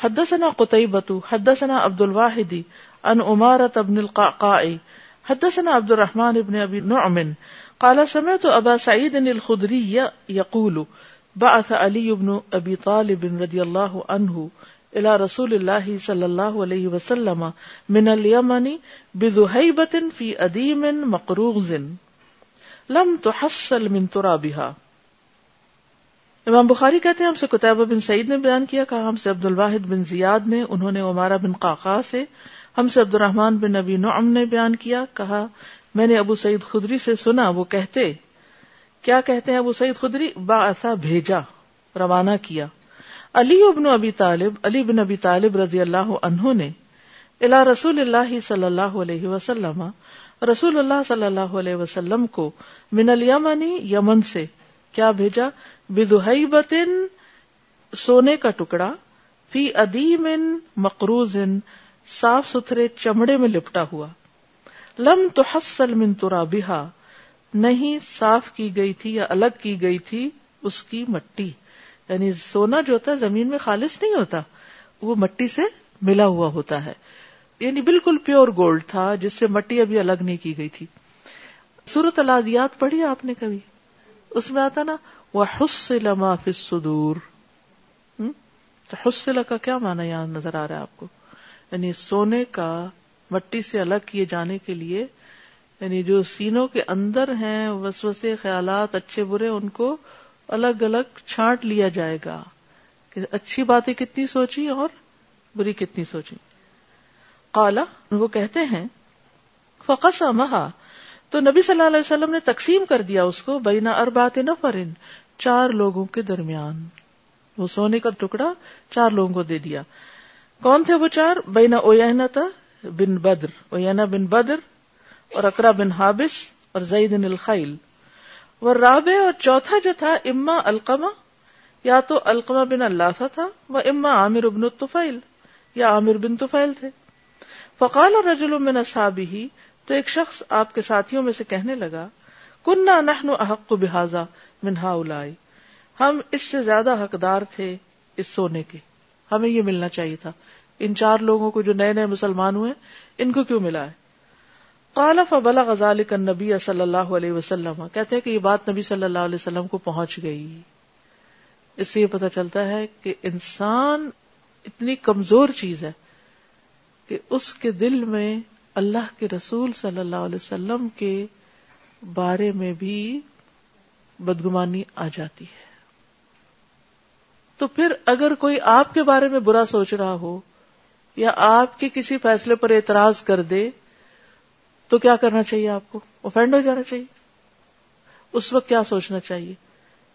حدثنا قتيبة حدثنا عبد الواحد، عن أمارة بن القعقاع، حدثنا عبد الرحمن بن أبي نعم. قال، سمعت أبا سعيد الخدري يقول، بعث علي بن أبي طالب رضي الله عنه إلى رسول الله صلى الله عليه وسلم من اليمن بذهيبة في أديم مقروغز، لم تحصل من ترابها. امام بخاری کہتے ہیں، ہم سے کتابہ بن سعید نے بیان کیا، کہا، ہم سے عبد الواحد بن زیاد نے، انہوں نے عمارہ بن قاقا سے، ہم سے عبد الرحمان بن نبی نعم نے بیان کیا، کہا، میں نے ابو سعید خدری سے سنا، وہ کہتے، کیا کہتے ہیں ابو سعید خدری؟ با بھیجا، روانہ کیا۔ علی ابن ابی طالب، علی بن ابی طالب رضی اللہ عنہ نے الا رسول اللہ صلی اللہ علیہ وسلم، رسول اللہ صلی اللہ علیہ وسلم کو من الیمنی، یمن سے، کیا بھیجا؟ بدہیبتن سونے کا ٹکڑا، فی ادیم مقروض، صاف ستھرے چمڑے میں لپٹا ہوا۔ لم تو حسل من ترابہا نہیں صاف کی گئی تھی یا الگ کی گئی تھی اس کی مٹی۔ یعنی سونا جو ہوتا ہے زمین میں خالص نہیں ہوتا، وہ مٹی سے ملا ہوا ہوتا ہے۔ یعنی بالکل پیور گولڈ تھا، جس سے مٹی ابھی الگ نہیں کی گئی تھی۔ سورت الادیات پڑھی آپ نے کبھی؟ اس میں آتا نا وہ حسل ما فی الصدور حسل کا کیا معنی یہاں نظر آ رہا ہے آپ کو؟ یعنی سونے کا مٹی سے الگ کیے جانے کے لیے یعنی جو سینوں کے اندر ہیں، وسوسے، خیالات، اچھے برے، ان کو الگ الگ چھانٹ لیا جائے گا۔ کہ اچھی باتیں کتنی سوچی اور بری کتنی سوچی کالا وہ کہتے ہیں فقص مہا تو نبی صلی اللہ علیہ وسلم نے تقسیم کر دیا اس کو بینا اربات نفرن چار لوگوں کے درمیان۔ وہ سونے کا ٹکڑا چار لوگوں کو دے دیا۔ کون تھے وہ چار؟ بینا اوینا تھا بن بدر۔ اوینا بن بدر اور اکرا بن حابس اور زید الخیل۔ وہ رابع اور چوتھا جو تھا اما القما یا تو القما بن اللہ تھا، وہ اما عامر ابن الطفیل، یا عامر بن طفیل تھے۔ فقال اور رجل من اصحابہ تو ایک شخص آپ کے ساتھیوں میں سے کہنے لگا کننا نحن احق بحاذا من ہاؤلائی۔ ہم اس سے زیادہ حقدار تھے اس سونے کے۔ ہمیں یہ ملنا چاہیے تھا۔ ان چار لوگوں کو جو نئے نئے مسلمان ہوئے، ان کو کیوں ملا ہے؟ قال فبلغ ذلك النبي صلی اللہ علیہ وسلم۔ کہتے ہیں کہ یہ بات نبی صلی اللہ علیہ وسلم کو پہنچ گئی۔ اس سے یہ پتہ چلتا ہے کہ انسان اتنی کمزور چیز ہے کہ اس کے دل میں اللہ کے رسول صلی اللہ علیہ وسلم کے بارے میں بھی بدگمانی آ جاتی ہے۔ تو پھر اگر کوئی آپ کے بارے میں برا سوچ رہا ہو یا آپ کے کسی فیصلے پر اعتراض کر دے، تو کیا کرنا چاہیے آپ کو؟ اوفینڈ ہو جانا چاہیے۔ اس وقت کیا سوچنا چاہیے؟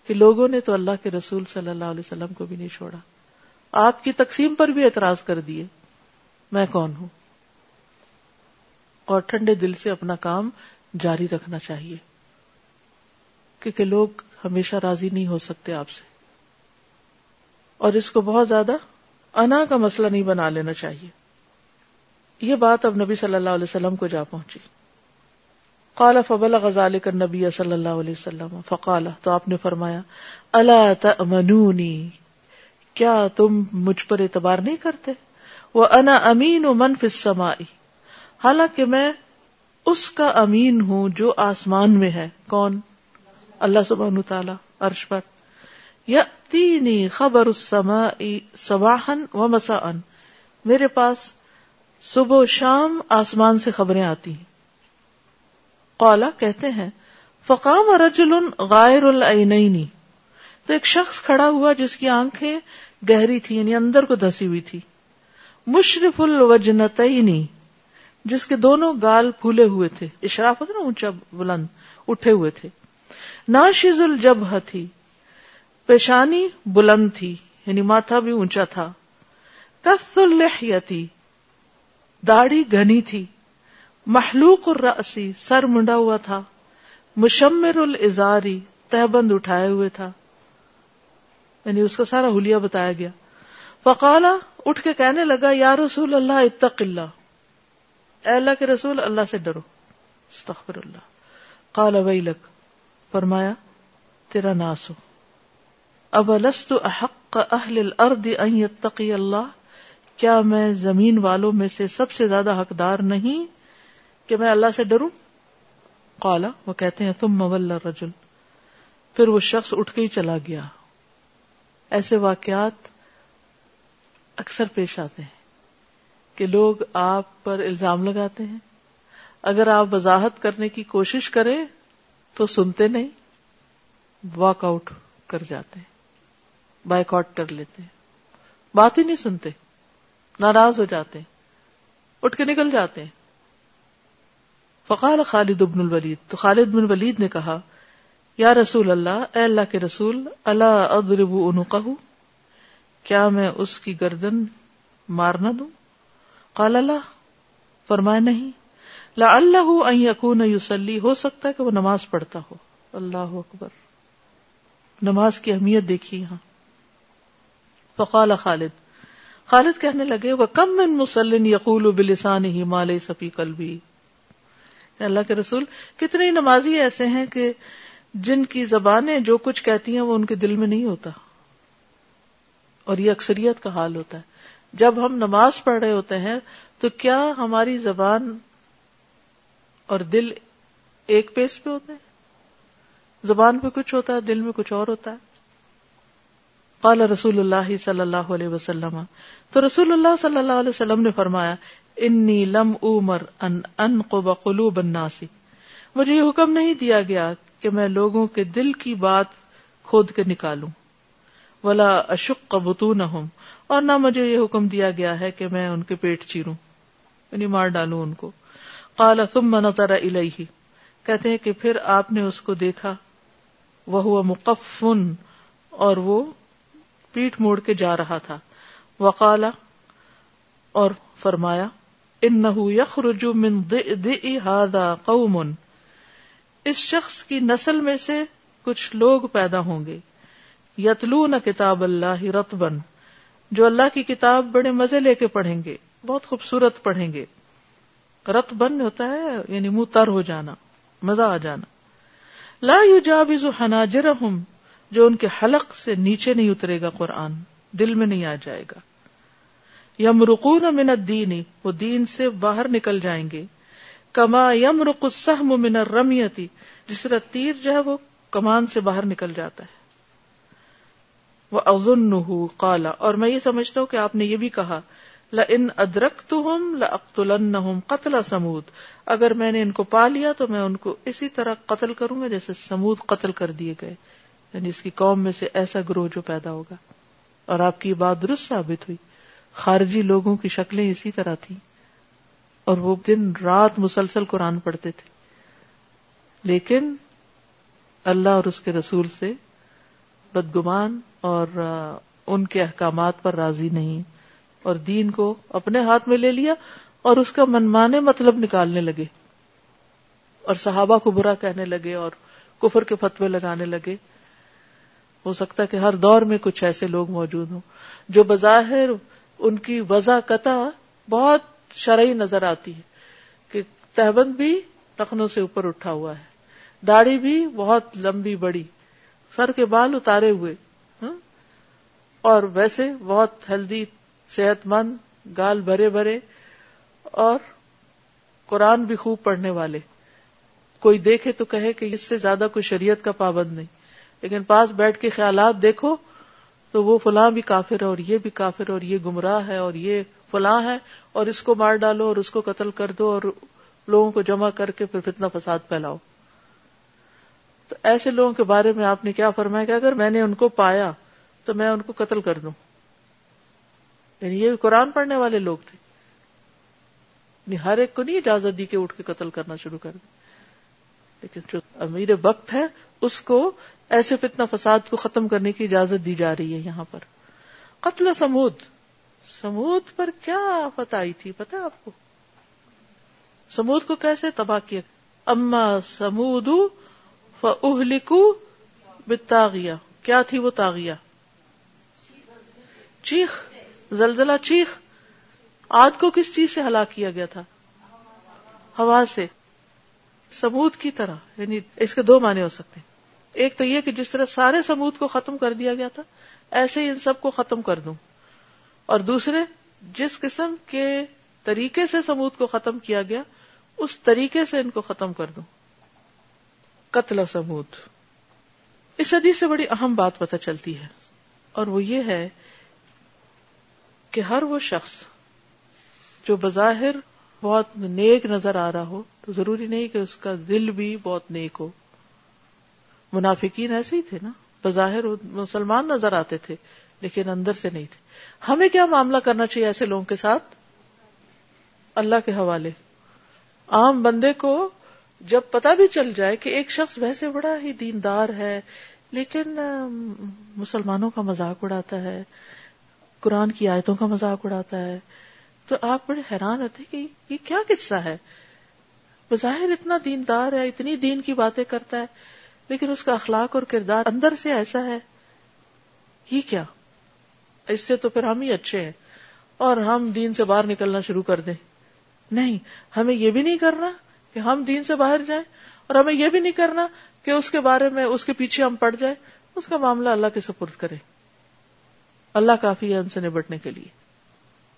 کہ لوگوں نے تو اللہ کے رسول صلی اللہ علیہ وسلم کو بھی نہیں چھوڑا۔ آپ کی تقسیم پر بھی اعتراض کر دیے۔ میں کون ہوں؟ اور ٹھنڈے دل سے اپنا کام جاری رکھنا چاہیے۔ کیونکہ لوگ ہمیشہ راضی نہیں ہو سکتے آپ سے۔ اور اس کو بہت زیادہ انا کا مسئلہ نہیں بنا لینا چاہیے۔ یہ بات اب نبی صلی اللہ علیہ وسلم کو جا پہنچی۔ قال فبل غزال کر نبی صلی اللہ علیہ وسلم فقال، تو آپ نے فرمایا اللہ تمنونی کیا تم مجھ پر اعتبار نہیں کرتے؟ وہ انا امین و منف السمائی حالانکہ میں اس کا امین ہوں جو آسمان میں ہے۔ کون؟ اللہ سبحانہ تعالی عرش پر۔ یاتینی خبر السمائی صباحن و مساءن میرے پاس صبح و شام آسمان سے خبریں آتی ہیں۔ قالا کہتے ہیں، فقام رجل غائر العینینی تو ایک شخص کھڑا ہوا جس کی آنکھیں گہری تھی یعنی اندر کو دسی ہوئی تھی مشرف الوجنتینی جس کے دونوں گال پھولے ہوئے تھے۔ اشراف ہوتا نا اونچا بلند، اٹھے ہوئے تھے۔ ناشز الجبہ تھی۔ پیشانی بلند تھی یعنی ماتھا بھی اونچا تھا۔ کث اللحیتی داڑھی گھنی تھی۔ محلوق الرأسی، سر منڈا ہوا تھا۔ مشمر الازاری، تہبند اٹھائے ہوئے تھا۔ یعنی اس کا سارا حلیہ بتایا گیا۔ فقالا، اٹھ کے کہنے لگا، یا رسول اللہ، اتق اللہ۔ اے اللہ کے رسول، اللہ سے ڈرو۔ استغفر اللہ۔ قال، ویلک، فرمایا، تیرا ناس ہو۔ اب لست احق اہل الارض ان یتقی اللہ؟ کیا میں زمین والوں میں سے سب سے زیادہ حقدار نہیں کہ میں اللہ سے ڈروں؟ قالا وہ کہتے ہیں تم مول رجل پھر وہ شخص اٹھ کے ہی چلا گیا۔ ایسے واقعات اکثر پیش آتے ہیں۔ کہ لوگ آپ پر الزام لگاتے ہیں۔ اگر آپ وضاحت کرنے کی کوشش کریں تو سنتے نہیں واک آؤٹ کر جاتے ہیں بائک آؤٹ کر لیتے ہیں۔ بات ہی نہیں سنتے، ناراض ہو جاتے ہیں، اٹھ کے نکل جاتے ہیں۔ فقال خالد ابن الولید، تو خالد بن ولید نے کہا، یا رسول اللہ، اے اللہ کے رسول اللہ ادرب انقہ کیا میں اس کی گردن مارنا دوں؟ قال اللہ فرمائے نہیں۔ لا اللہ یقون یوسلی ہو سکتا ہے کہ وہ نماز پڑھتا ہو۔ اللہ اکبر۔ نماز کی اہمیت دیکھی یہاں۔ فقال خالد۔ خالد کہنے لگے وہ کم من مسلم یقول بلسان ہی مال سفی قلبی اللہ کے رسول کتنے نمازی ایسے ہیں کہ جن کی زبانیں جو کچھ کہتی ہیں وہ ان کے دل میں نہیں ہوتا۔ اور یہ اکثریت کا حال ہوتا ہے۔ جب ہم نماز پڑھ رہے ہوتے ہیں تو کیا ہماری زبان اور دل ایک پیس پہ ہوتے ہیں؟ زبان پہ کچھ ہوتا ہے، دل میں کچھ اور ہوتا ہے؟ قال رسول اللہ صلی اللہ علیہ وسلم۔ تو رسول اللہ صلی اللہ علیہ وسلم نے فرمایا، انی لم عمر ان انقب قلوب الناس. مجھے یہ حکم نہیں دیا گیا کہ میں لوگوں کے دل کی بات کھود کے نکالوں۔ ولا اشق بطونہم اور نہ مجھے یہ حکم دیا گیا ہے کہ میں ان کے پیٹ چیروں یعنی مار ڈالوں ان کو۔ قال ثم نظر الیہ کہتے ہیں کہ پھر آپ نے اس کو دیکھا۔ وہ مقفن اور وہ پیٹ موڑ کے جا رہا تھا۔ وقالا اور فرمایا انه يخرج من ضئ هذا قوم۔ اس شخص کی نسل میں سے کچھ لوگ پیدا ہوں گے۔ یتلون کتاب اللہ رتبن جو اللہ کی کتاب بڑے مزے لے کے پڑھیں گے، بہت خوبصورت پڑھیں گے۔ رت بن ہوتا ہے یعنی منہ تر ہو جانا، مزہ آ جانا۔ لا یجاوز حناجرہم، جو ان کے حلق سے نیچے نہیں اترے گا قرآن، دل میں نہیں آ جائے گا۔ یمرقون من الدین، وہ دین سے باہر نکل جائیں گے۔ کما یم رق من الرمیتی جس طرح تیر جو ہے وہ کمان سے باہر نکل جاتا ہے۔ وہ ازن کالا اور میں یہ سمجھتا ہوں کہ آپ نے یہ بھی کہا ان ادرک تو ہوں قتل سمود اگر میں نے ان کو پا لیا تو میں ان کو اسی طرح قتل کروں گا جیسے سمود قتل کر دیے گئے۔ یعنی اس کی قوم میں سے ایسا گروہ جو پیدا ہوگا۔ اور آپ کی بات درست ثابت ہوئی۔ خارجی لوگوں کی شکلیں اسی طرح تھیں۔ اور وہ دن رات مسلسل قرآن پڑھتے تھے۔ لیکن اللہ اور اس کے رسول سے بدگمان اور ان کے احکامات پر راضی نہیں اور دین کو اپنے ہاتھ میں لے لیا اور اس کا منمانے مطلب نکالنے لگے اور صحابہ کو برا کہنے لگے اور کفر کے فتوے لگانے لگے۔ ہو سکتا ہے کہ ہر دور میں کچھ ایسے لوگ موجود ہوں جو بظاہر ان کی وضع قطع بہت شرعی نظر آتی ہے کہ تہبند بھی ٹخنوں سے اوپر اٹھا ہوا ہے، داڑھی بھی بہت لمبی بڑی، سر کے بال اتارے ہوئے اور ویسے بہت ہیلدی صحت مند گال بھرے بھرے اور قرآن بھی خوب پڑھنے والے۔ کوئی دیکھے تو کہے کہ اس سے زیادہ کوئی شریعت کا پابند نہیں۔ لیکن پاس بیٹھ کے خیالات دیکھو تو وہ فلاں بھی کافر ہے اور یہ بھی کافر اور یہ گمراہ ہے اور یہ فلاں ہے اور اس کو مار ڈالو اور اس کو قتل کر دو اور لوگوں کو جمع کر کے پھر فتنہ فساد پھیلاؤ۔ تو ایسے لوگوں کے بارے میں آپ نے کیا فرمایا کہ اگر میں نے ان کو پایا تو میں ان کو قتل کر دوں۔ یعنی یہ قرآن پڑھنے والے لوگ تھے۔ یعنی ہر ایک کو نہیں اجازت دی کہ اٹھ کے قتل کرنا شروع کر دیں لیکن جو امیر وقت ہے، اس کو ایسے فتنہ فساد کو ختم کرنے کی اجازت دی جا رہی ہے یہاں پر۔ قتل سمود۔ سمود پر کیا آفت آئی تھی پتا آپ کو؟ سمود کو کیسے تباہ کیا؟ اما سمود فہلکو بتاغیا کیا تھی وہ تاغیا چیخ، زلزلہ چیخ۔ آد کو کس چیز سے ہلاک کیا گیا تھا؟ ہوا سے۔ سمود کی طرح یعنی اس کے دو معنی ہو سکتے ہیں۔ ایک تو یہ کہ جس طرح سارے سمود کو ختم کر دیا گیا تھا، ایسے ہی ان سب کو ختم کر دوں۔ اور دوسرے، جس قسم کے طریقے سے سمود کو ختم کیا گیا، اس طریقے سے ان کو ختم کر دوں۔ قتل سمود۔ اس حدیث سے بڑی اہم بات پتہ چلتی ہے۔ اور وہ یہ ہے کہ ہر وہ شخص جو بظاہر بہت نیک نظر آ رہا ہو، تو ضروری نہیں کہ اس کا دل بھی بہت نیک ہو۔ منافقین ایسے ہی تھے نا، بظاہر مسلمان نظر آتے تھے، لیکن اندر سے نہیں تھے۔ ہمیں کیا معاملہ کرنا چاہیے ایسے لوگوں کے ساتھ؟ اللہ کے حوالے۔ عام بندے کو جب پتا بھی چل جائے کہ ایک شخص ویسے بڑا ہی دیندار ہے، لیکن مسلمانوں کا مذاق اڑاتا ہے قرآن کی آیتوں کا مذاق اڑاتا ہے۔ تو آپ بڑے حیران ہوتے کہ یہ کیا قصہ ہے۔ بظاہر اتنا دیندار ہے، اتنی دین کی باتیں کرتا ہے، لیکن اس کا اخلاق اور کردار اندر سے ایسا ہے۔ یہ کیا؟ اس سے تو پھر ہم ہی اچھے ہیں اور ہم دین سے باہر نکلنا شروع کر دیں۔ نہیں، ہمیں یہ بھی نہیں کرنا کہ ہم دین سے باہر جائیں اور ہمیں یہ بھی نہیں کرنا کہ اس کے بارے میں، اس کے پیچھے ہم پڑ جائیں۔ اس کا معاملہ اللہ کے سپرد کرے۔ اللہ کافی ہے ان سے نبٹنے کے لیے۔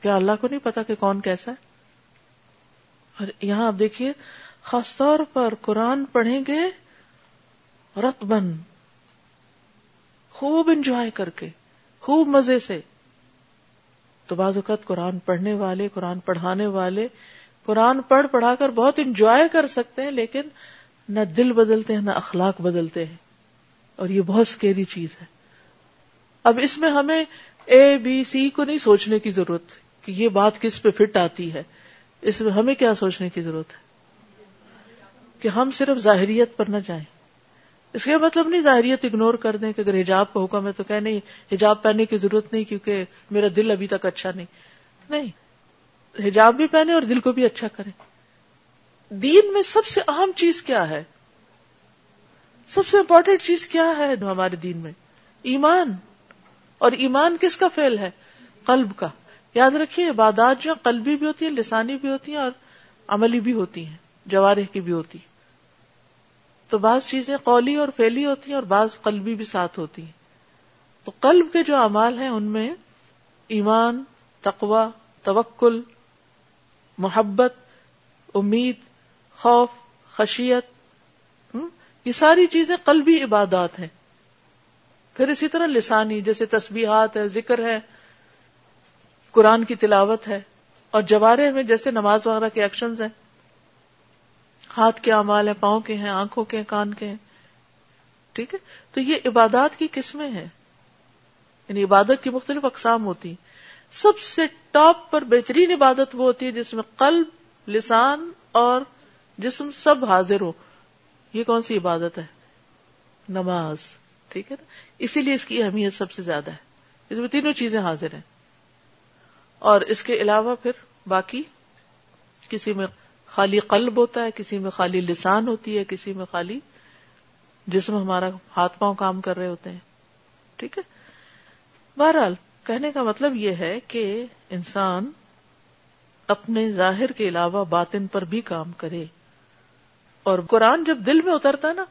کیا اللہ کو نہیں پتا کہ کون کیسا ہے؟ اور یہاں آپ دیکھیے، خاص طور پر قرآن پڑھیں گے رت بن خوب انجوائے کر کے، خوب مزے سے۔ تو بعض اوقات قرآن پڑھنے والے، قرآن پڑھانے والے، قرآن پڑھ پڑھا کر بہت انجوائے کر سکتے ہیں، لیکن نہ دل بدلتے ہیں، نہ اخلاق بدلتے ہیں۔ اور یہ بہت سکیری چیز ہے۔ اب اس میں ہمیں اے بی سی کو نہیں سوچنے کی ضرورت کہ یہ بات کس پہ فٹ آتی ہے۔ اس میں ہمیں کیا سوچنے کی ضرورت ہے؟ کہ ہم صرف ظاہریت پر نہ جائیں۔ اس کا مطلب نہیں ظاہریت اگنور کر دیں کہ اگر حجاب کا حکم ہے تو کہ نہیں، حجاب پہننے کی ضرورت نہیں کیونکہ میرا دل ابھی تک اچھا نہیں۔ نہیں، حجاب بھی پہنے اور دل کو بھی اچھا کریں دین میں سب سے اہم چیز کیا ہے؟ سب سے امپورٹینٹ چیز کیا ہے ہمارے دین میں؟ ایمان۔ اور ایمان کس کا فیل ہے؟ قلب کا۔ یاد رکھیے، عبادات جو قلبی بھی ہوتی ہیں، لسانی بھی ہوتی ہیں اور عملی بھی ہوتی ہیں، جوارح کی بھی ہوتی تو بعض چیزیں قولی اور فیلی ہوتی ہیں اور بعض قلبی بھی ساتھ ہوتی ہیں۔ تو قلب کے جو اعمال ہیں، ان میں ایمان تقوا توکل، محبت، امید، خوف، خشیت یہ ساری چیزیں قلبی عبادات ہیں۔ پھر اسی طرح لسانی، جیسے تسبیحات ہے ذکر ہے قرآن کی تلاوت ہے، اور جوارے میں جیسے نماز وغیرہ کے ایکشن ہیں۔ ہاتھ کے امال ہیں، پاؤں کے ہیں، آنکھوں کے ہیں، کان کے ہیں۔ ٹھیک ہے؟ تو یہ عبادات کی قسمیں ہیں۔ یعنی عبادت کی مختلف اقسام ہوتی ہیں۔ سب سے ٹاپ پر بہترین عبادت وہ ہوتی ہے جس میں قلب، لسان اور جسم سب حاضر ہو۔ یہ کون سی عبادت ہے؟ نماز۔ ٹھیک ہے نا؟ اسی لیے اس کی اہمیت سب سے زیادہ ہے۔ اس میں تینوں چیزیں حاضر ہیں۔ اور اس کے علاوہ پھر باقی کسی میں خالی قلب ہوتا ہے، کسی میں خالی لسان ہوتی ہے، کسی میں خالی جسم ہمارا ہاتھ پاؤں کام کر رہے ہوتے ہیں۔ ٹھیک ہے؟ بہرحال کہنے کا مطلب یہ ہے کہ انسان اپنے ظاہر کے علاوہ باطن پر بھی کام کرے۔ اور قرآن جب دل میں اترتا ہے نا،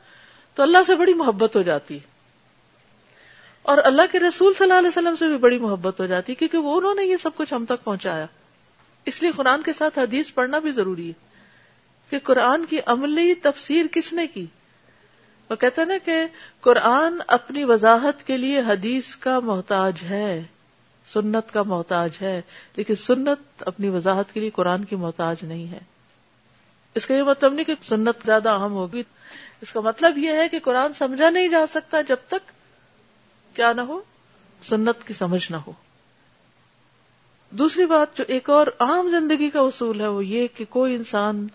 تو اللہ سے بڑی محبت ہو جاتی اور اللہ کے رسول صلی اللہ علیہ وسلم سے بھی بڑی محبت ہو جاتی کیونکہ وہ انہوں نے یہ سب کچھ ہم تک پہنچایا۔ اس لیے قرآن کے ساتھ حدیث پڑھنا بھی ضروری ہے کہ قرآن کی عملی تفسیر کس نے کی؟ وہ کہتے نا کہ قرآن اپنی وضاحت کے لیے حدیث کا محتاج ہے، سنت کا محتاج ہے، لیکن سنت اپنی وضاحت کے لیے قرآن کی محتاج نہیں ہے۔ اس کا یہ مطلب نہیں کہ سنت زیادہ اہم ہوگی۔ اس کا مطلب یہ ہے کہ قرآن سمجھا نہیں جا سکتا جب تک کیا نہ ہو، سنت کی سمجھ نہ ہو۔ دوسری بات جو ایک اور عام زندگی کا اصول ہے، وہ یہ کہ کوئی انسان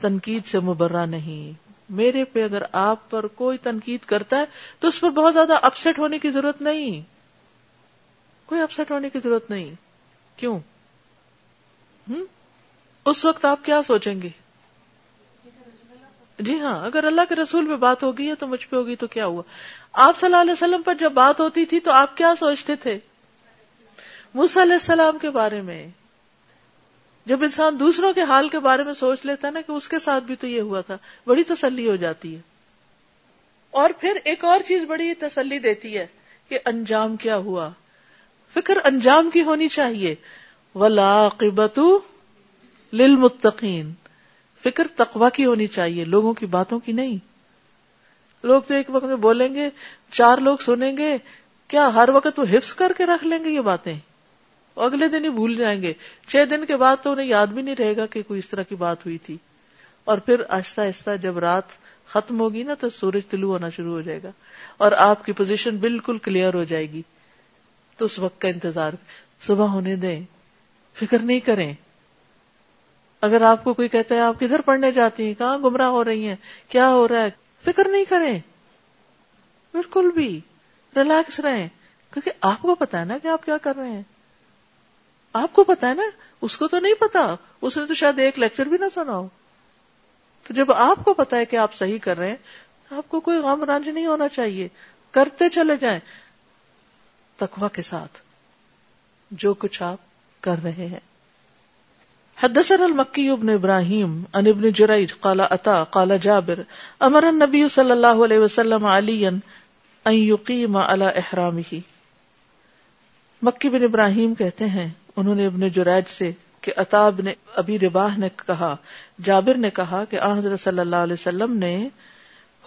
تنقید سے مبرہ نہیں۔ میرے پہ اگر آپ پر کوئی تنقید کرتا ہے، تو اس پر بہت زیادہ اپسٹ ہونے کی ضرورت نہیں۔ کوئی اپسٹ ہونے کی ضرورت نہیں۔ کیوں؟ اس وقت آپ کیا سوچیں گے؟ جی ہاں اگر اللہ کے رسول پہ بات ہوگی ہے تو مجھ پہ ہوگی تو کیا ہوا؟ آپ صلی اللہ علیہ وسلم پر جب بات ہوتی تھی تو آپ کیا سوچتے تھے؟ علیہ السلام کے بارے میں۔ جب انسان دوسروں کے حال کے بارے میں سوچ لیتا ہے نا کہ اس کے ساتھ بھی تو یہ ہوا تھا، بڑی تسلی ہو جاتی ہے۔ اور پھر ایک اور چیز بڑی تسلی دیتی ہے کہ انجام کیا ہوا؟ فکر انجام کی ہونی چاہیے۔ ولاقبت للمتقین فکر تقوا کی ہونی چاہیے، لوگوں کی باتوں کی نہیں۔ لوگ تو ایک وقت میں بولیں گے، چار لوگ سنیں گے، کیا ہر وقت وہ حفظ کر کے رکھ لیں گے یہ باتیں؟ اگلے دن ہی بھول جائیں گے۔ چھ دن کے بعد تو انہیں یاد بھی نہیں رہے گا کہ کوئی اس طرح کی بات ہوئی تھی۔ اور پھر آہستہ آہستہ جب رات ختم ہوگی نا، تو سورج طلوع ہونا شروع ہو جائے گا۔ اور آپ کی پوزیشن بالکل کلیئر ہو جائے گی۔ تو اس وقت کا انتظار، صبح ہونے دیں، فکر نہیں کریں۔ اگر آپ کو کوئی کہتا ہے آپ کدھر پڑھنے جاتی ہیں؟ کہاں گمراہ ہو رہی ہیں؟ کیا ہو رہا ہے؟ فکر نہیں کریں۔ بالکل بھی۔ ریلیکس رہیں۔ کیونکہ آپ کو پتا ہے نا کہ آپ کیا کر رہے ہیں۔ آپ کو پتا ہے نا؟ اس کو تو نہیں پتا۔ اس نے تو شاید ایک لیکچر بھی نہ سنا ہو۔ تو جب آپ کو پتا ہے کہ آپ صحیح کر رہے ہیں، آپ کو کوئی غم رنج نہیں ہونا چاہیے۔ کرتے چلے جائیں۔ تقوا کے ساتھ جو کچھ آپ کر رہے ہیں۔ حدثنا المکی ابن ابراہیم ان ابن جریج قال اتا قال جابر امر النبی صلی اللہ علیہ وسلم علی ان یقیم علی احرامه مکی بن ابراہیم کہتے ہیں، انہوں نے ابن جریج سے کہ اتاب نے ابھی رباح نے کہا، جابر نے کہا کہ آن حضرت صلی اللہ علیہ وسلم نے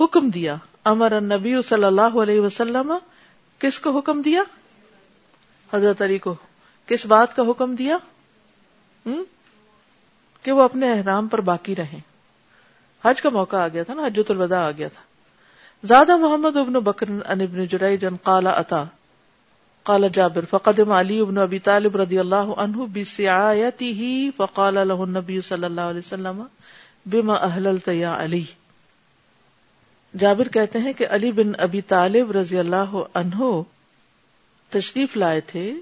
حکم دیا۔ امر النبی صلی اللہ علیہ وسلم، کس کو حکم دیا؟ حضرت علی کو۔ کس بات کا حکم دیا؟ ہم؟ کہ وہ اپنے احرام پر باقی رہیں۔ حج کا موقع آ گیا تھا نا حجت الوداع آ گیا تھا۔ زیادہ محمد ابن بکر ان ابن جن قالا اتا، قال جابر، فقدم علی ابن ابی طالب رضی اللہ عنہ بسعایته فقال له النبي صلی اللہ علیہ وسلم بما احللت یا علی۔ جابر کہتے ہیں کہ علی بن ابی طالب رضی اللہ عنہ تشریف لائے تھے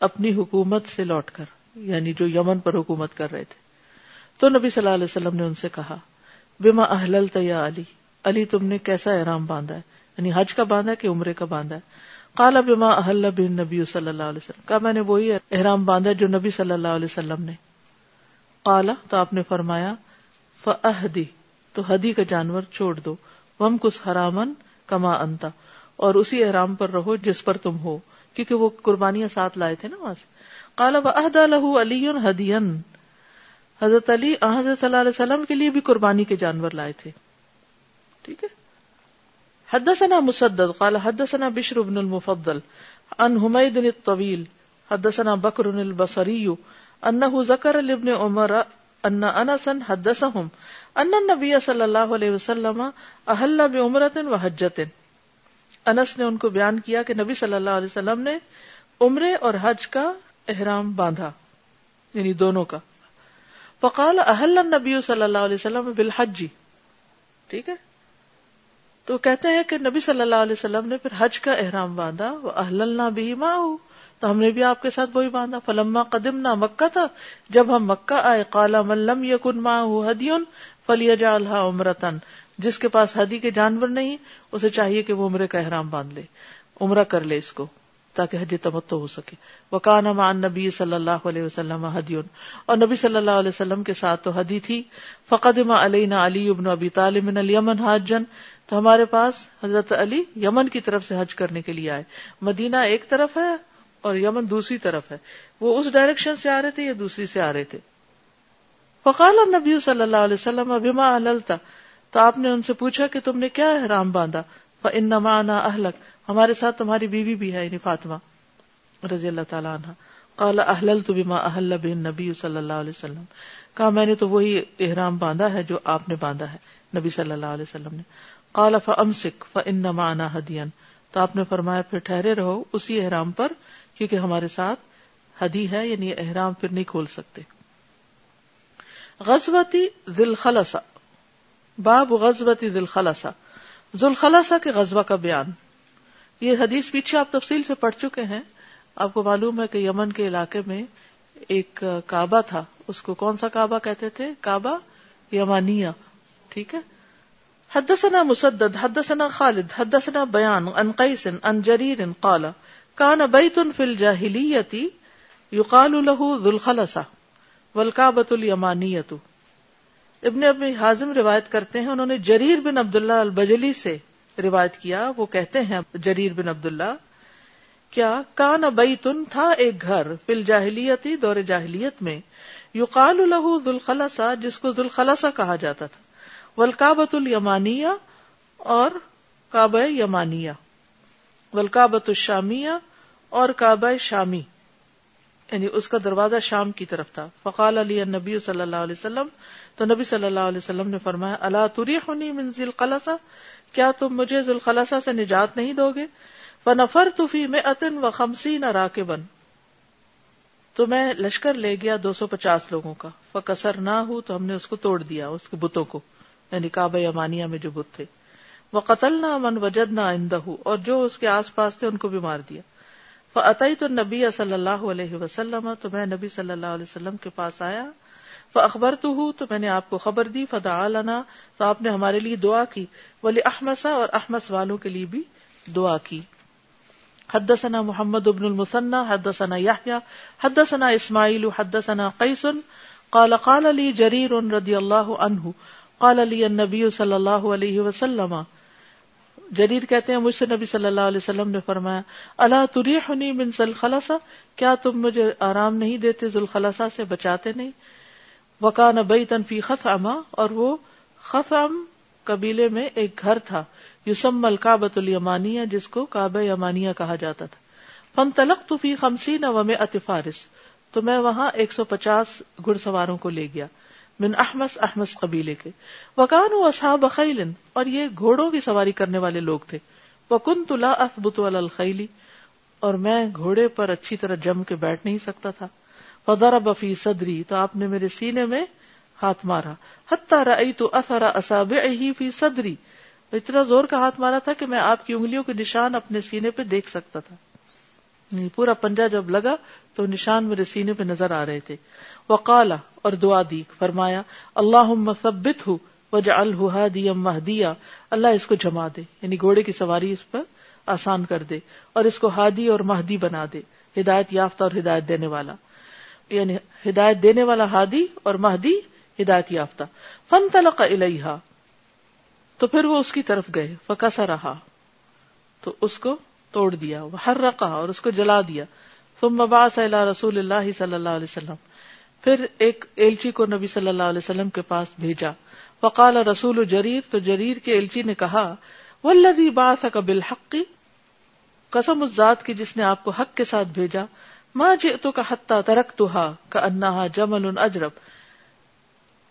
اپنی حکومت سے لوٹ کر یعنی جو یمن پر حکومت کر رہے تھے۔ تو نبی صلی اللہ علیہ وسلم نے ان سے کہا، بما احللت یا علی علی تم نے کیسا احرام باندھا ہے؟ یعنی حج کا باندھا ہے کہ عمرے کا باندھا ہے? کالا بما احل بن نبی صلی اللہ علیہ وسلم. کہا، میں نے وہی احرام باندھا جو نبی صلی اللہ علیہ وسلم نے. کالا تو آپ نے فرمایا فہدی تو ہدی کا جانور چھوڑ دو وم کس حرامن کما انتا، اور اسی احرام پر رہو جس پر تم ہو، کیونکہ وہ قربانیاں ساتھ لائے تھے نا وہاں سے. کالا بہدا لہو علی ہدین حضرت علی حضرت صلی اللہ علیہ وسلم کے لیے بھی قربانی کے جانور لائے تھے۔ ٹھیک ہے؟ حدثنا مسدد، قال حدثنا بشر بن المفضل، عن حمید الطويل حدثنا بکر البصری انه ذکر لابن عمر ان انسا حدثهم ان النبي صلی اللہ علیہ وسلم احل بعمرة وحجة انس نے ان کو بیان کیا کہ نبی صلی اللہ علیہ وسلم نے عمرے اور حج کا احرام باندھا یعنی دونوں کا۔ فقال احل النبی صلی اللہ علیہ وسلم بالحج. ٹھیک ہے؟ تو کہتے ہیں کہ نبی صلی اللہ علیہ وسلم نے پھر حج کا احرام باندھا وہ اہل بھی ماں تو ہم نے بھی آپ کے ساتھ وہی باندھا۔ فلما قدم نہ مکہ تھا، جب ہم مکہ آئے کالا ملم یقن ماں ہدیون فلی جا اللہ عمرتن جس کے پاس ہدی کے جانور نہیں، اسے چاہیے کہ وہ عمرے کا احرام باندھ لے، عمرہ کر لے اس کو۔ تاکہ حج تمتو ہو سکے۔ وہ کان مان نبی صلی اللہ علیہ وسلم ہدیون۔ اور نبی صلی اللہ علیہ وسلم کے ساتھ تو حدی تھی۔ فقدم علینا علی ابن ابی طالب من حاجن۔ تو ہمارے پاس حضرت علی یمن کی طرف سے حج کرنے کے لیے آئے۔ مدینہ ایک طرف ہے اور یمن دوسری طرف ہے۔ وہ اس ڈائریکشن سے آ رہے تھے یا دوسری سے آ رہے تھے؟ فقال نبی صلی اللہ علیہ وسلم ابھی اہلتا تو آپ نے ان سے پوچھا کہ تم نے کیا احرام باندھا؟ ان اہلک ہمارے ساتھ تمہاری بیوی بھی ہے یعنی فاطمہ، رضی اللہ تعالیٰ عنہ۔ قال اہل تو بیما اہل بن نبی صلی اللہ علیہ وسلم۔ کہا، میں نے تو وہی احرام باندھا ہے جو آپ نے باندھا ہے، نبی صلی اللہ علیہ وسلم نے۔ کالا فمسک ف ان نما ہدین تو آپ نے فرمایا، پھر ٹھہرے رہو اسی احرام پر، کیونکہ ہمارے ساتھ ہدی ہے یعنی احرام پھر نہیں کھول سکتے۔ غزبتی ذل خلسا باب غزبتی ذل خلسا ذل خلسا کے غزبہ کا بیان۔ یہ حدیث پیچھے آپ تفصیل سے پڑھ چکے ہیں۔ آپ کو معلوم ہے کہ یمن کے علاقے میں ایک کعبہ تھا۔ اس کو کون سا کعبہ کہتے تھے؟ کعبہ یمانیہ۔ ٹھیک ہے؟ حدثنا مسدد، حدثنا خالد، حدثنا بیان ان قیس ان جریر قال، کان بیت فی الجاہلیت یقال له ذو الخلصہ والکعبۃ الیمانیۃ۔ ابن ابی حازم روایت کرتے ہیں، انہوں نے جریر بن عبداللہ البجلی سے روایت کیا، وہ کہتے ہیں جریر بن عبداللہ، کیا کان بیتن تھا ایک گھر فل جاہلیتی دور جاہلیت میں، یقال له ذوالخلصہ، جس کو ذوالخلصہ کہا جاتا تھا ولکابت الیمانیہ اور کعبہ یمانیہ ولکابت الشامیہ اور کعبہ شامی یعنی اس کا دروازہ شام کی طرف تھا۔ فقال علی نبی صلی اللہ علیہ وسلم، تو نبی صلی اللہ علیہ وسلم نے فرمایا اللہ تری ہونی من ذیل کیا تم مجھے ذوالخلاسا سے نجات نہیں دو گے؟ فنفر توفی میں اتن و خمسی نہ راک بن تو میں لشکر لے گیا دو سو پچاس لوگوں کا۔ فکسر نہ ہو تو ہم نے اس کو توڑ دیا، اس کے بتوں کو۔ یعنی کعبہ یمانیہ میں جو بت تھے۔ وہ قتل نہ من وجد نہ آئندہ اور جو اس کے آس پاس تھے ان کو بھی مار دیا۔ فعطی تو نبی صلی اللہ علیہ وسلم، تو میں نبی صلی اللہ علیہ وسلم کے پاس آیا۔ اخبر تو ہوں تو میں نے آپ کو خبر دی فدا لنا، تو آپ نے ہمارے لیے دعا کی۔ ولی احمسا اور احمس والوں کے لیے بھی دعا کی۔ حدثنا محمد ابن المسنہ حدثنا یحییٰ حدثنا اسماعیل، حدثنا قیس، قال قال لی جریر رضی اللہ عنہ، قال لی النبی صلی اللہ علیہ وسلم۔ جریر کہتے ہیں، مجھ سے نبی صلی اللہ علیہ وسلم نے فرمایا اللہ تریحنی من ذوالخلصہ؟ کیا تم مجھے آرام نہیں دیتے، ذوالخلصہ سے بچاتے نہیں؟ وکان بیتن فی خثعما اور وہ خثعم قبیلے میں ایک گھر تھا یسم الکعبۃ الیمانیہ، جس کو کعبہ یمانیہ کہا جاتا تھا۔ فانطلقت فی خمسین ومئۃ فارس، تو میں وہاں ایک سو پچاس گھڑ سواروں کو لے گیا، من احمس احمس قبیلے کے۔ وکان اصحاب خیل اور یہ گھوڑوں کی سواری کرنے والے لوگ تھے۔ وکن تلا اثبت الخیلی اور میں گھوڑے پر اچھی طرح جم کے بیٹھ نہیں سکتا تھا۔ فضر بفی صدری، تو آپ نے میرے سینے میں ہاتھ مارا۔ حتیٰ رئی تو اثر اصاب فی صدری۔ اتنا زور کا ہاتھ مارا تھا کہ میں آپ کی انگلیوں کے نشان اپنے سینے پہ دیکھ سکتا تھا۔ یعنی پورا پنجا جب لگا تو نشان میرے سینے پہ نظر آ رہے تھے۔ وقالا اور دعا دی، فرمایا اللہ مثبت ہوں وجہ الحدیم مہدیا۔ اللہ اس کو جما دے یعنی گھوڑے کی سواری اس پر آسان کر دے اور اس کو ہادی اور مہدی بنا دے، ہدایت یافتہ اور ہدایت دینے والا۔ یعنی ہدایت دینے والا ہادی اور مہدی ہدایت یافتہ۔ فن تلق الحا تو پھر وہ اس کی طرف گئے فکسا رہا تو اس کو توڑ دیا ہر رقا اور اس کو جلا دیا۔ ثم مباس رسول اللہ صلی اللہ علیہ وسلم۔ پھر ایک ایلچی کو نبی صلی اللہ علیہ وسلم کے پاس بھیجا۔ فقال رسول جریر، تو جریر کے ایلچی نے کہا ولدی باس بالحق۔ قسم اس ذات کی جس نے آپ کو حق کے ساتھ بھیجا۔ ماں جیتو کا حتہ ترک تو انہا جمل اجرب۔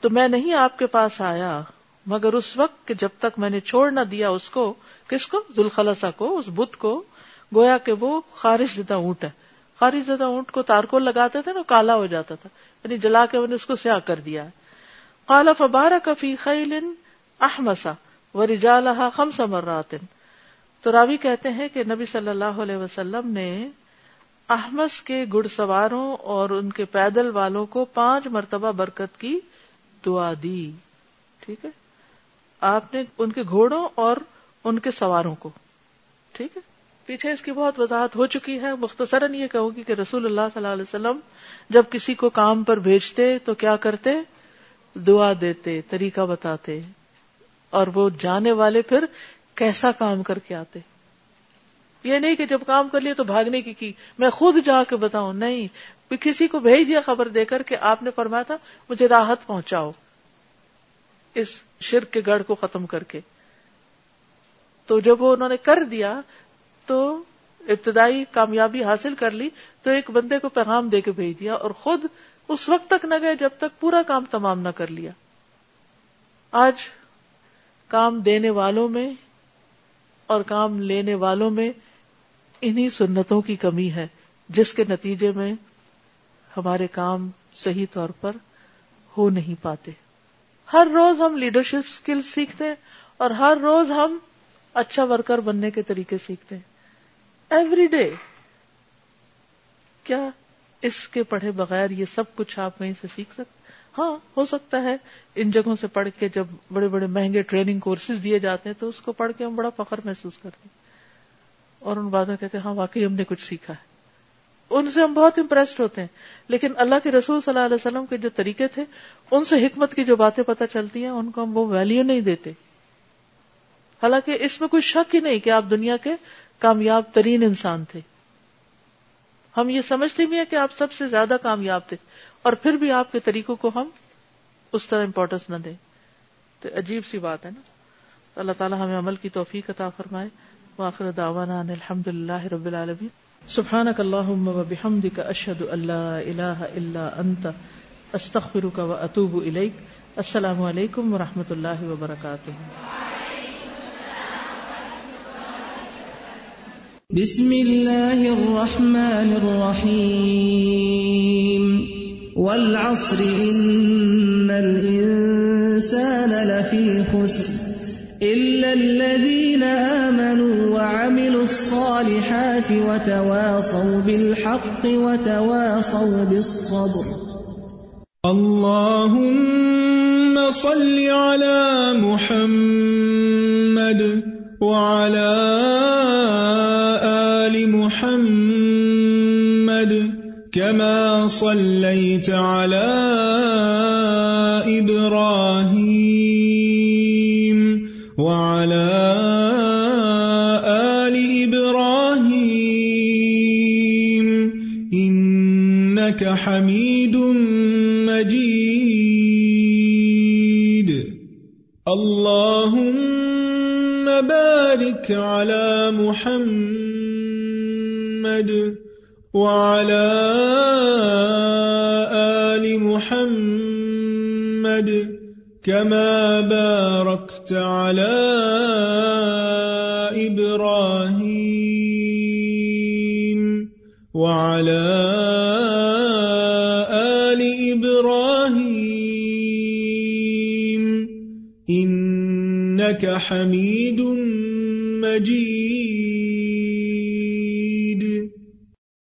تو میں نہیں آپ کے پاس آیا، مگر اس وقت کہ جب تک میں نے چھوڑ نہ دیا اس کو، کس کو؟ ذوالخلسا کو، اس بت کو، گویا کہ وہ خارش زدہ اونٹ ہے۔ خارش زدہ اونٹ کو تارکول لگاتے تھے نا، کالا ہو جاتا تھا۔ یعنی جلا کے اس کو سیاہ کر دیا ہے۔ کالا فبارہ کفی خیل احمسا و رجالہ خمس مرات۔ تو راوی کہتے ہیں کہ نبی صلی اللہ علیہ وسلم نے احمس کے گڑ سواروں اور ان کے پیدل والوں کو پانچ مرتبہ برکت کی۔ دعا دی۔ ٹھیک ہے؟ آپ نے ان کے گھوڑوں اور ان کے سواروں کو۔ ٹھیک ہے؟ پیچھے اس کی بہت وضاحت ہو چکی ہے۔ مختصراً یہ کہوں گی کہ رسول اللہ صلی اللہ علیہ وسلم جب کسی کو کام پر بھیجتے تو کیا کرتے؟ دعا دیتے، طریقہ بتاتے۔ اور وہ جانے والے پھر کیسا کام کر کے آتے؟ یہ نہیں کہ جب کام کر لیا تو بھاگنے کی کی۔ میں خود جا کے بتاؤں، نہیں۔ کسی کو بھیج دیا خبر دے کر کہ آپ نے فرمایا تھا، مجھے راحت پہنچاؤ۔ اس شرک کے گڑھ کو ختم کر کے۔ تو جب وہ انہوں نے کر دیا، تو ابتدائی کامیابی حاصل کر لی، تو ایک بندے کو پیغام دے کے بھیج دیا اور خود اس وقت تک نہ گئے جب تک پورا کام تمام نہ کر لیا۔ آج کام دینے والوں میں اور کام لینے والوں میں انہی سنتوں کی کمی ہے جس کے نتیجے میں ہمارے کام صحیح طور پر ہو نہیں پاتے۔ ہر روز ہم لیڈرشپ اسکل سیکھتے ہیں اور ہر روز ہم اچھا ورکر بننے کے طریقے سیکھتے ہیں۔ ایوری ڈے کیا اس کے پڑھے بغیر یہ سب کچھ آپ کہیں سے سیکھ سکتے ہاں ہو سکتا ہے۔ ان جگہوں سے پڑھ کے جب بڑے بڑے مہنگے ٹریننگ کورسز دیے جاتے ہیں تو اس کو پڑھ کے ہم بڑا فخر محسوس کرتے ہیں۔ اور ان باتوں کہتے ہیں ہاں واقعی ہم نے کچھ سیکھا ہے۔ ان سے ہم بہت امپریسڈ ہوتے ہیں۔ لیکن اللہ کے رسول صلی اللہ علیہ وسلم کے جو طریقے تھے، ان سے حکمت کی جو باتیں پتہ چلتی ہیں، ان کو ہم وہ ویلیو نہیں دیتے۔ حالانکہ اس میں کوئی شک ہی نہیں کہ آپ دنیا کے کامیاب ترین انسان تھے۔ ہم یہ سمجھتے بھی ہیں کہ آپ سب سے زیادہ کامیاب تھے۔ اور پھر بھی آپ کے طریقوں کو ہم اس طرح امپورٹینس نہ دیں۔ تو عجیب سی بات ہے نا۔ اللہ تعالیٰ ہمیں عمل کی توفیق عطا فرمائے۔ واخر دعوانا ان الحمد للہ رب العالمین. سبحانك اللهم وبحمدك اشهد ان لا اله الا انت استغفرك واتوب اليك السلام علیکم ورحمۃ اللہ وبرکاتہ. بسم الله الرحمن الرحيم والعصر إن الإنسان لفي خسر. إلا الذين آمنوا وعملوا الصالحات وتواصوا بالحق وتواصوا بالصبر. اللهم صل على محمد وعلى آل محمد كما صليت على وعلى آل إبراهيم إنك حميد مجيد. اللهم بارك على محمد وعلى آل محمد كما باركت على حميد مجيد.